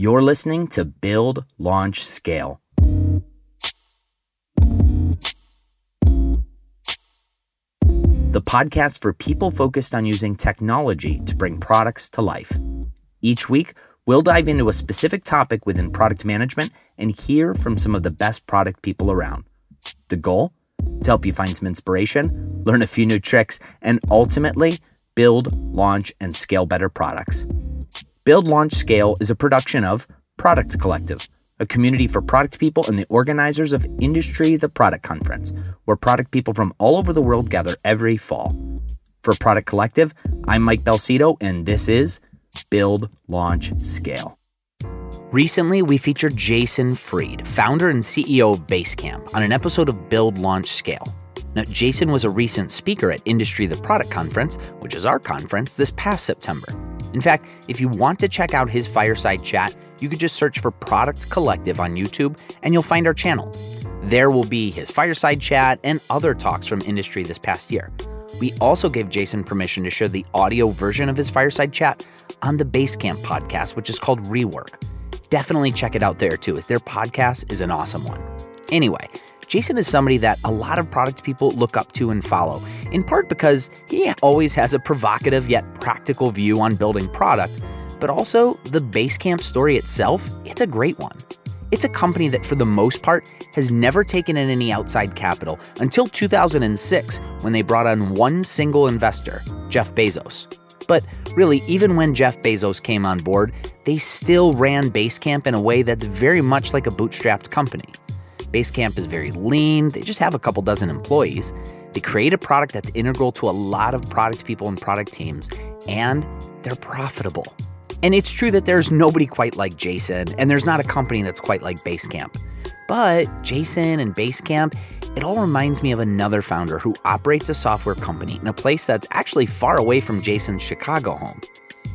You're listening to Build, Launch, Scale. The podcast for people focused on using technology to bring products to life. Each week, we'll dive into a specific topic within product management and hear from some of the best product people around. The goal? To help you find some inspiration, learn a few new tricks, and ultimately build, launch, and scale better products. Build, Launch, Scale is a production of Product Collective, a community for product people and the organizers of Industry the Product Conference, where product people from all over the world gather every fall. For Product Collective, I'm Mike Belsito, and this is Build, Launch, Scale. Recently, we featured Jason Fried, founder and CEO of Basecamp, on an episode of Build, Launch, Scale. Now, Jason was a recent speaker at Industry the Product Conference, which is our conference, this past September. In fact, if you want to check out his fireside chat, you could just search for Product Collective on YouTube and you'll find our channel. There will be his fireside chat and other talks from industry this past year. We also gave Jason permission to share the audio version of his fireside chat on the Basecamp podcast, which is called Rework. Definitely check it out there too, as their podcast is an awesome one. Anyway, Jason is somebody that a lot of product people look up to and follow, in part because he always has a provocative yet practical view on building product, but also the Basecamp story itself, it's a great one. It's a company that, for the most part, has never taken in any outside capital until 2006 when they brought on one single investor, Jeff Bezos. But really, even when Jeff Bezos came on board, they still ran Basecamp in a way that's very much like a bootstrapped company. Basecamp is very lean, they just have a couple dozen employees. They create a product that's integral to a lot of product people and product teams, and they're profitable. And it's true that there's nobody quite like Jason, and there's not a company that's quite like Basecamp. But Jason and Basecamp, it all reminds me of another founder who operates a software company in a place that's actually far away from Jason's Chicago home.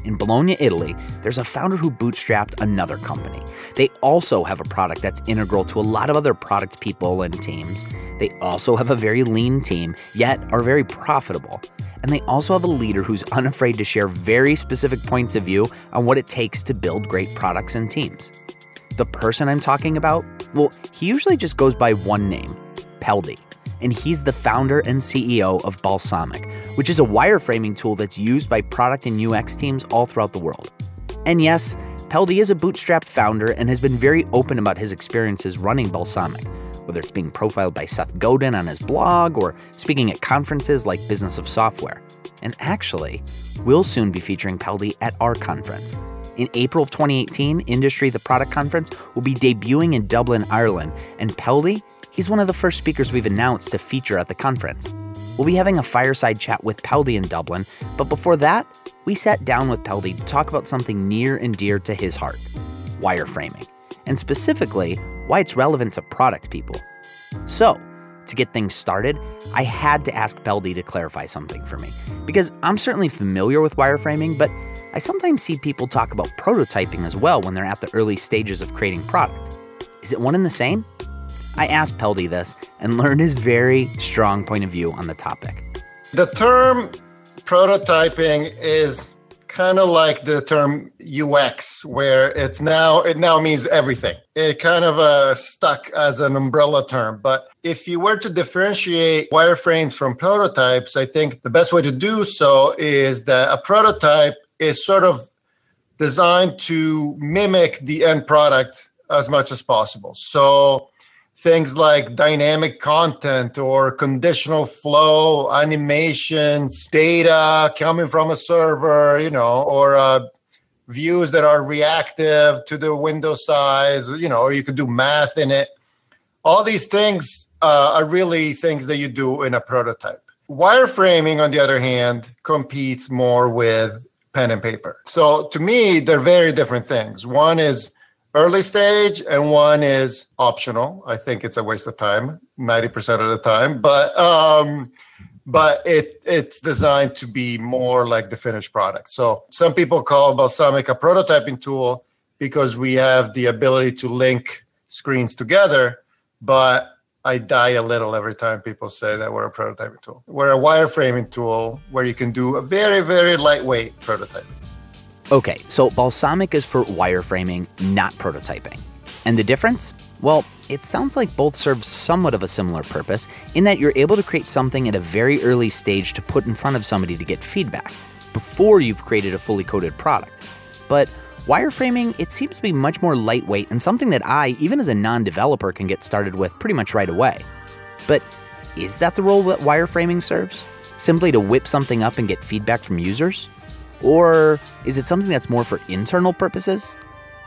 In Bologna, Italy, there's a founder who bootstrapped another company. They also have a product that's integral to a lot of other product people and teams. They also have a very lean team, yet are very profitable. And they also have a leader who's unafraid to share very specific points of view on what it takes to build great products and teams. The person I'm talking about, well, he usually just goes by one name, Peldi and he's the founder and CEO of Balsamiq, which is a wireframing tool that's used by product and UX teams all throughout the world. And yes, Peldi is a bootstrapped founder and has been very open about his experiences running Balsamiq, whether it's being profiled by Seth Godin on his blog or speaking at conferences like Business of Software. And actually, we'll soon be featuring Peldi at our conference. In April of 2018, Industry the Product Conference will be debuting in Dublin, Ireland, and Peldi He's one of the first speakers we've announced to feature at the conference. We'll be having a fireside chat with Peldi in Dublin, but before that, we sat down with Peldi to talk about something near and dear to his heart wireframing, and specifically, why it's relevant to product people. So, to get things started, I had to ask Peldi to clarify something for me, because I'm certainly familiar with wireframing, but I sometimes see people talk about prototyping as well when they're at the early stages of creating product. Is it one and the same? I asked Peldi this and learned his very strong point of view on the topic. The term prototyping is kind of like the term UX, where it's now it now means everything. It kind of uh, stuck as an umbrella term. But if you were to differentiate wireframes from prototypes, I think the best way to do so is that a prototype is sort of designed to mimic the end product as much as possible. So things like dynamic content or conditional flow, animations, data coming from a server, you know, or uh, views that are reactive to the window size, you know, or you could do math in it. All these things uh, are really things that you do in a prototype. Wireframing, on the other hand, competes more with pen and paper. So to me, they're very different things. One is early stage and one is optional. I think it's a waste of time 90% of the time, but um, but it it's designed to be more like the finished product. So some people call Balsamiq a prototyping tool because we have the ability to link screens together, but I die a little every time people say that we're a prototyping tool. We're a wireframing tool where you can do a very, very lightweight prototyping. Okay, so balsamiq is for wireframing, not prototyping. And the difference? Well, it sounds like both serve somewhat of a similar purpose in that you're able to create something at a very early stage to put in front of somebody to get feedback before you've created a fully coded product. But wireframing, it seems to be much more lightweight and something that I, even as a non developer, can get started with pretty much right away. But is that the role that wireframing serves? Simply to whip something up and get feedback from users? Or is it something that's more for internal purposes?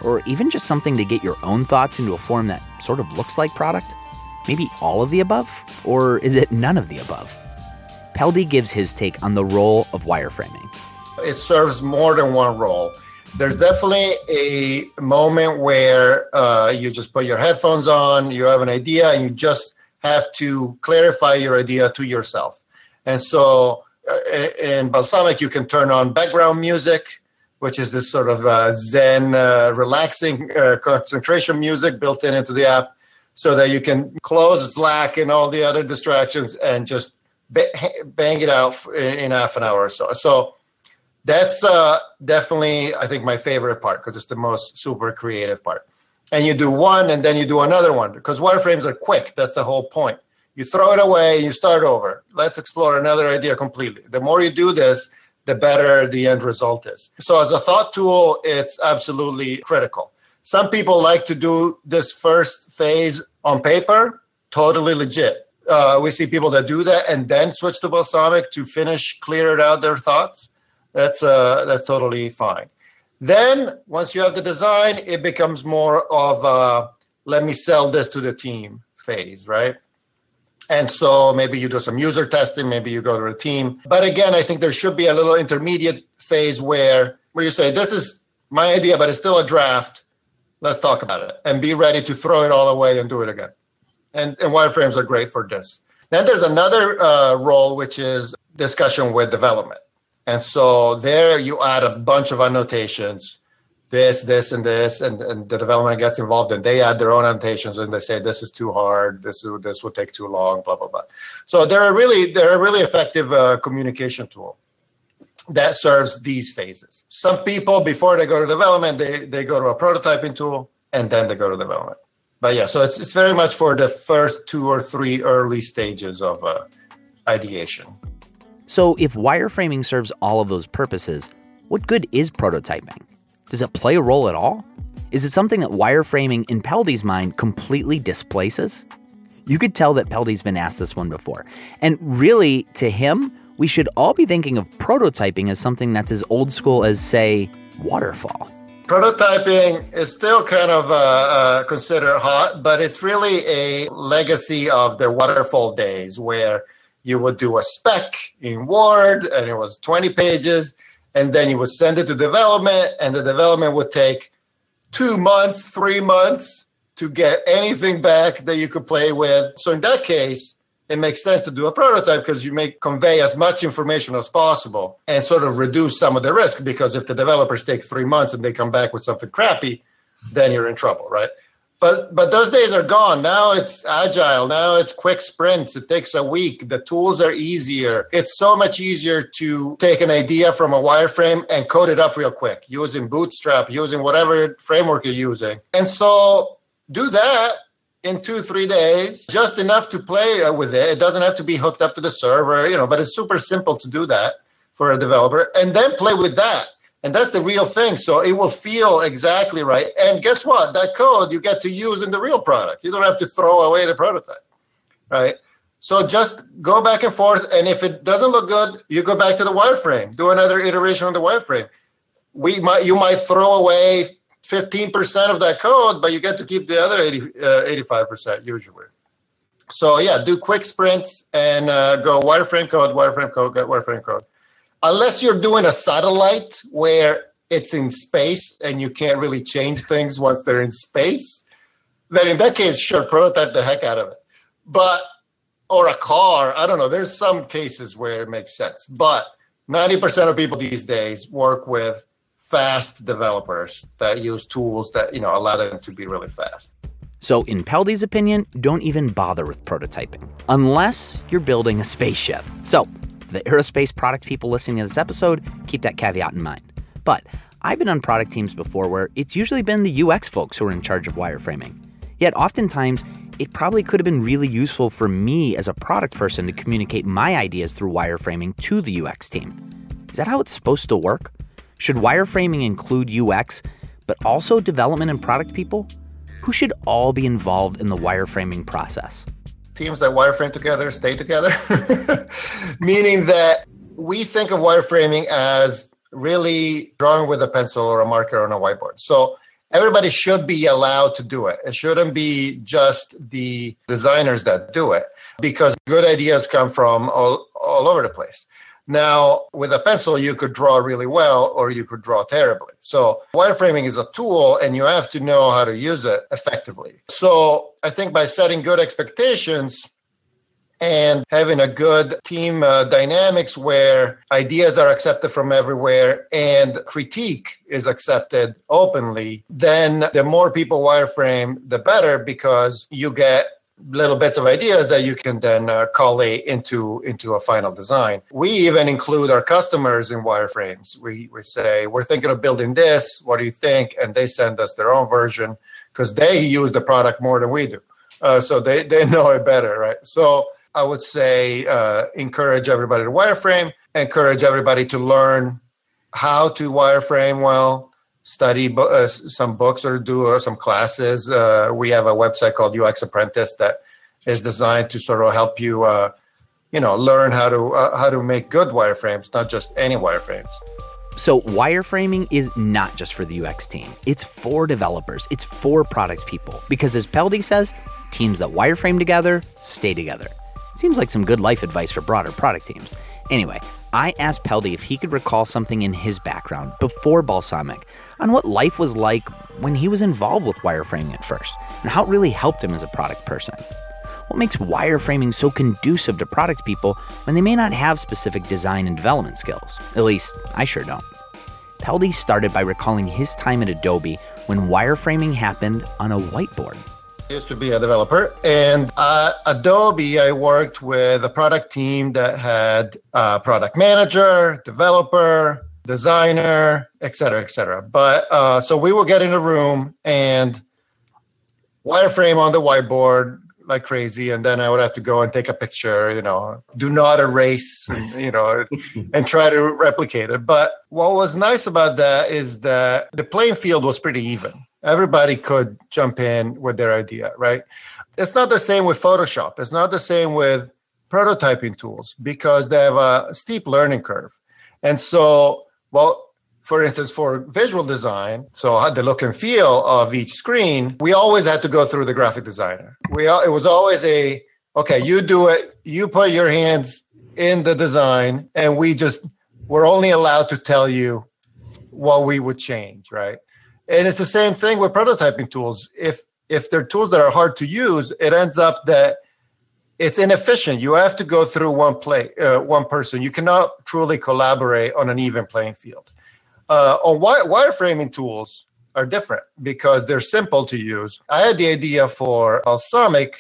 Or even just something to get your own thoughts into a form that sort of looks like product? Maybe all of the above? Or is it none of the above? Peldi gives his take on the role of wireframing. It serves more than one role. There's definitely a moment where uh, you just put your headphones on, you have an idea, and you just have to clarify your idea to yourself. And so in balsamiq you can turn on background music, which is this sort of uh, Zen, uh, relaxing uh, concentration music built in into the app, so that you can close Slack and all the other distractions and just bang it out in, in half an hour or so. So that's uh, definitely, I think, my favorite part because it's the most super creative part. And you do one, and then you do another one because wireframes are quick. That's the whole point. You throw it away, and you start over. Let's explore another idea completely. The more you do this, the better the end result is. So, as a thought tool, it's absolutely critical. Some people like to do this first phase on paper, totally legit. Uh, we see people that do that and then switch to balsamiq to finish, clear it out their thoughts. That's uh, that's totally fine. Then, once you have the design, it becomes more of a let me sell this to the team phase, right? And so maybe you do some user testing, maybe you go to a team. But again, I think there should be a little intermediate phase where where you say, This is my idea, but it's still a draft. Let's talk about it and be ready to throw it all away and do it again. And, and wireframes are great for this. Then there's another uh, role, which is discussion with development. And so there you add a bunch of annotations this, this, and this, and, and the development gets involved, and they add their own annotations, and they say this is too hard, this is, this will take too long, blah blah blah. So they're a really they're a really effective uh, communication tool that serves these phases. Some people before they go to development, they they go to a prototyping tool, and then they go to development. But yeah, so it's it's very much for the first two or three early stages of uh, ideation. So if wireframing serves all of those purposes, what good is prototyping? Does it play a role at all? Is it something that wireframing in Peldi's mind completely displaces? You could tell that Peldi's been asked this one before. And really, to him, we should all be thinking of prototyping as something that's as old school as, say, waterfall. Prototyping is still kind of uh, uh, considered hot, but it's really a legacy of the waterfall days where you would do a spec in Word and it was 20 pages and then you would send it to development, and the development would take two months, three months to get anything back that you could play with. So in that case, it makes sense to do a prototype because you may convey as much information as possible and sort of reduce some of the risk. Because if the developers take three months and they come back with something crappy, then you're in trouble, right? But but those days are gone. Now it's agile. Now it's quick sprints. It takes a week. The tools are easier. It's so much easier to take an idea from a wireframe and code it up real quick using Bootstrap, using whatever framework you're using. And so do that in two three days just enough to play uh, with it it doesn't have to be hooked up to the server you know but it's super simple to do that for a developer and then play with that and that's the real thing. So it will feel exactly right. And guess what? That code you get to use in the real product. You don't have to throw away the prototype, right? So just go back and forth. And if it doesn't look good, you go back to the wireframe, do another iteration on the wireframe. We might, you might throw away 15% of that code, but you get to keep the other 80, uh, 85% usually. So yeah, do quick sprints and uh, go wireframe code, wireframe code, get wireframe code unless you're doing a satellite where it's in space and you can't really change things once they're in space, then in that case, sure, prototype the heck out of it. But or a car, I don't know. There's some cases where it makes sense, but 90% of people these days work with fast developers that use tools that you know allow them to be really fast. So, in Peldi's opinion, don't even bother with prototyping unless you're building a spaceship. So, the aerospace product people listening to this episode, keep that caveat in mind. But I've been on product teams before where it's usually been the UX folks who are in charge of wireframing. Yet oftentimes, it probably could have been really useful for me as a product person to communicate my ideas through wireframing to the UX team. Is that how it's supposed to work? Should wireframing include UX, but also development and product people? Who should all be involved in the wireframing process? Teams that wireframe together stay together, meaning that we think of wireframing as really drawing with a pencil or a marker on a whiteboard. So everybody should be allowed to do it. It shouldn't be just the designers that do it because good ideas come from all, all over the place. Now, with a pencil, you could draw really well or you could draw terribly. So, wireframing is a tool and you have to know how to use it effectively. So, I think by setting good expectations, and having a good team uh, dynamics where ideas are accepted from everywhere and critique is accepted openly, then the more people wireframe, the better because you get little bits of ideas that you can then uh, collate into into a final design. We even include our customers in wireframes. We we say we're thinking of building this. What do you think? And they send us their own version because they use the product more than we do, uh, so they they know it better, right? So I would say uh, encourage everybody to wireframe, encourage everybody to learn how to wireframe well, study uh, some books or do uh, some classes. Uh, we have a website called UX Apprentice that is designed to sort of help you, uh, you know, learn how to uh, how to make good wireframes, not just any wireframes. So, wireframing is not just for the UX team. It's for developers, it's for product people. Because as Peldi says, teams that wireframe together stay together. Seems like some good life advice for broader product teams. Anyway, I asked Peldi if he could recall something in his background before Balsamiq on what life was like when he was involved with wireframing at first and how it really helped him as a product person. What makes wireframing so conducive to product people when they may not have specific design and development skills? At least, I sure don't. Peldi started by recalling his time at Adobe when wireframing happened on a whiteboard. Used to be a developer, and at Adobe, I worked with a product team that had a product manager, developer, designer, et cetera, et cetera. But uh, so we would get in a room and wireframe on the whiteboard like crazy, and then I would have to go and take a picture, you know, do not erase, and, you know, and try to replicate it. But what was nice about that is that the playing field was pretty even Everybody could jump in with their idea, right? It's not the same with Photoshop. It's not the same with prototyping tools because they have a steep learning curve. And so, well, for instance, for visual design, so how the look and feel of each screen, we always had to go through the graphic designer. We it was always a okay, you do it, you put your hands in the design, and we just we're only allowed to tell you what we would change, right? And it's the same thing with prototyping tools. If if they're tools that are hard to use, it ends up that it's inefficient. You have to go through one play, uh, one person. You cannot truly collaborate on an even playing field. Uh, on wire, wireframing tools are different because they're simple to use. I had the idea for Balsamiq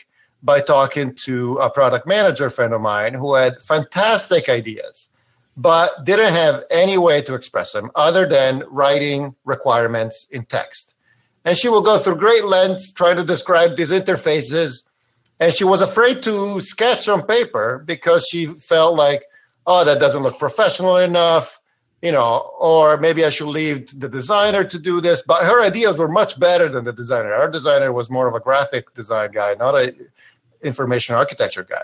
by talking to a product manager friend of mine who had fantastic ideas but didn't have any way to express them other than writing requirements in text. And she will go through great lengths trying to describe these interfaces. And she was afraid to sketch on paper because she felt like, oh, that doesn't look professional enough, you know, or maybe I should leave the designer to do this. But her ideas were much better than the designer. Our designer was more of a graphic design guy, not a information architecture guy.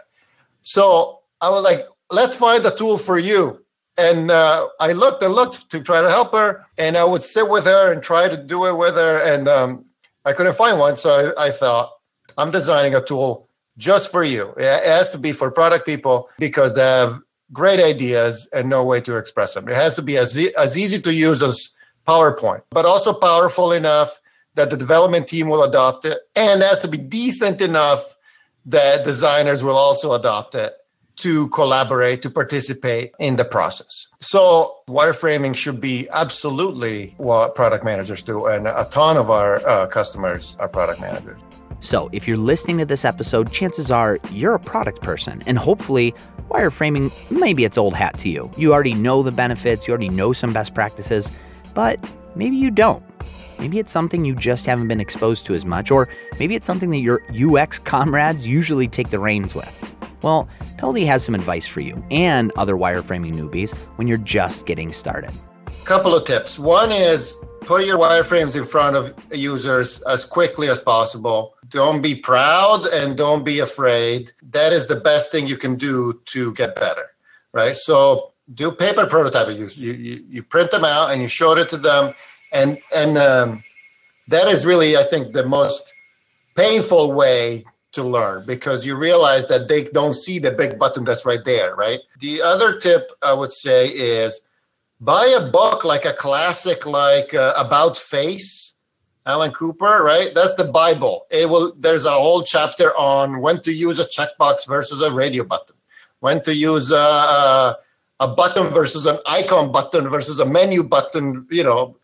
So I was like, let's find a tool for you and uh, I looked and looked to try to help her, and I would sit with her and try to do it with her, and um, I couldn't find one. So I, I, thought, I'm designing a tool just for you. It has to be for product people because they have great ideas and no way to express them. It has to be as, e- as easy to use as PowerPoint, but also powerful enough that the development team will adopt it, and it has to be decent enough that designers will also adopt it to collaborate, to participate in the process. So, wireframing should be absolutely what product managers do. And a ton of our uh, customers are product managers. So, if you're listening to this episode, chances are you're a product person. And hopefully, wireframing maybe it's old hat to you. You already know the benefits, you already know some best practices, but maybe you don't. Maybe it's something you just haven't been exposed to as much, or maybe it's something that your UX comrades usually take the reins with. Well, Peldi has some advice for you and other wireframing newbies when you're just getting started. Couple of tips. One is put your wireframes in front of users as quickly as possible. Don't be proud and don't be afraid. That is the best thing you can do to get better, right? So do paper prototyping. You, you, you print them out and you show it to them and and um, that is really, I think, the most painful way to learn because you realize that they don't see the big button that's right there, right? The other tip I would say is buy a book like a classic, like uh, About Face, Alan Cooper, right? That's the Bible. It will. There's a whole chapter on when to use a checkbox versus a radio button, when to use a, a, button versus an icon button versus a menu button. You know,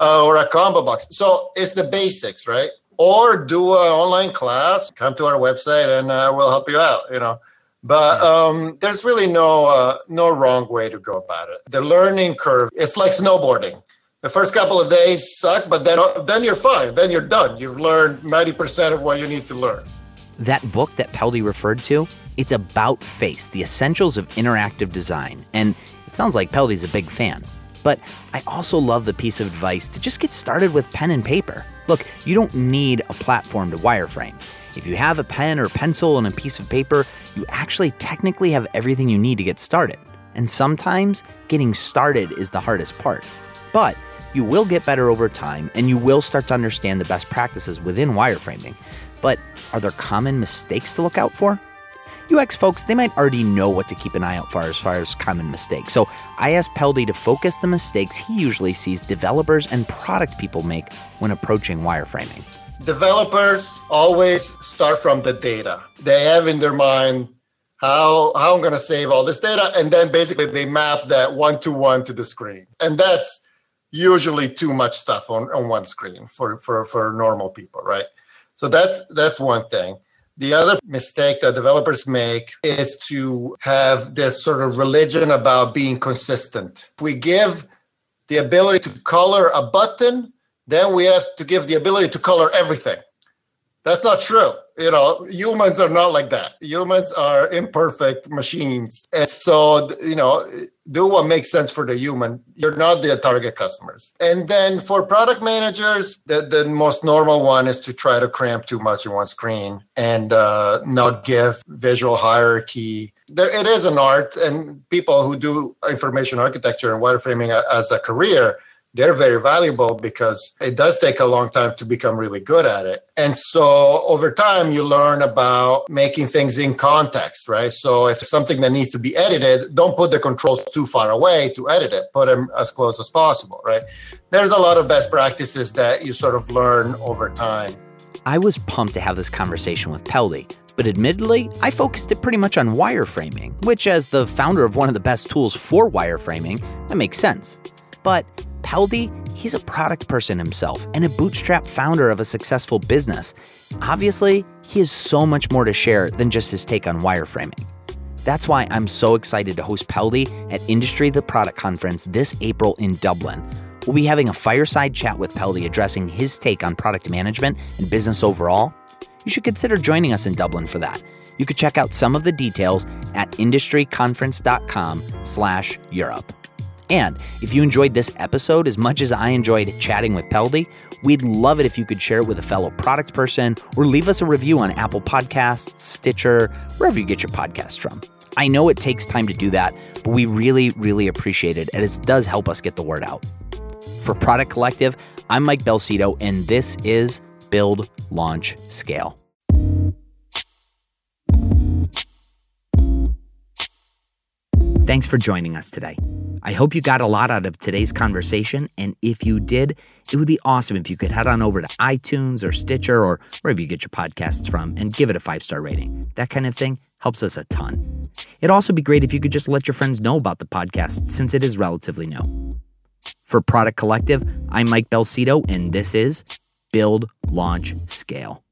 uh, or a combo box. So it's the basics, right? Or do an online class. Come to our website, and uh, we'll help you out. You know, but um, there's really no uh, no wrong way to go about it. The learning curve. It's like snowboarding. The first couple of days suck, but then then you're fine. Then you're done. You've learned ninety percent of what you need to learn. That book that Peldi referred to, it's about Face, the essentials of interactive design, and it sounds like Peldi's a big fan. But I also love the piece of advice to just get started with pen and paper. Look, you don't need a platform to wireframe. If you have a pen or pencil and a piece of paper, you actually technically have everything you need to get started. And sometimes getting started is the hardest part. But you will get better over time and you will start to understand the best practices within wireframing. But are there common mistakes to look out for? UX folks, they might already know what to keep an eye out for as far as common mistakes. So I asked Peldi to focus the mistakes he usually sees developers and product people make when approaching wireframing. Developers always start from the data. They have in their mind how how I'm going to save all this data, and then basically they map that one to one to the screen, and that's usually too much stuff on, on one screen for, for for normal people, right? So that's that's one thing. The other mistake that developers make is to have this sort of religion about being consistent. If we give the ability to color a button, then we have to give the ability to color everything. That's not true. You know, humans are not like that. Humans are imperfect machines. And so, you know, do what makes sense for the human. You're not the target customers. And then for product managers, the, the most normal one is to try to cram too much in one screen and uh, not give visual hierarchy. There, it is an art, and people who do information architecture and wireframing as a career they're very valuable because it does take a long time to become really good at it. And so over time, you learn about making things in context, right? So if something that needs to be edited, don't put the controls too far away to edit it, put them as close as possible, right? There's a lot of best practices that you sort of learn over time. I was pumped to have this conversation with Peldi, but admittedly, I focused it pretty much on wireframing, which, as the founder of one of the best tools for wireframing, that makes sense. But Peldi, he's a product person himself and a bootstrap founder of a successful business. Obviously, he has so much more to share than just his take on wireframing. That's why I'm so excited to host Peldi at Industry the Product Conference this April in Dublin. We'll be having a fireside chat with Peldi addressing his take on product management and business overall. You should consider joining us in Dublin for that. You could check out some of the details at industryconference.com slash Europe. And if you enjoyed this episode as much as I enjoyed chatting with Peldi, we'd love it if you could share it with a fellow product person or leave us a review on Apple Podcasts, Stitcher, wherever you get your podcasts from. I know it takes time to do that, but we really, really appreciate it, and it does help us get the word out. For Product Collective, I'm Mike Belsito, and this is Build, Launch, Scale. Thanks for joining us today. I hope you got a lot out of today's conversation. And if you did, it would be awesome if you could head on over to iTunes or Stitcher or wherever you get your podcasts from and give it a five star rating. That kind of thing helps us a ton. It'd also be great if you could just let your friends know about the podcast since it is relatively new. For Product Collective, I'm Mike Belsito, and this is Build, Launch, Scale.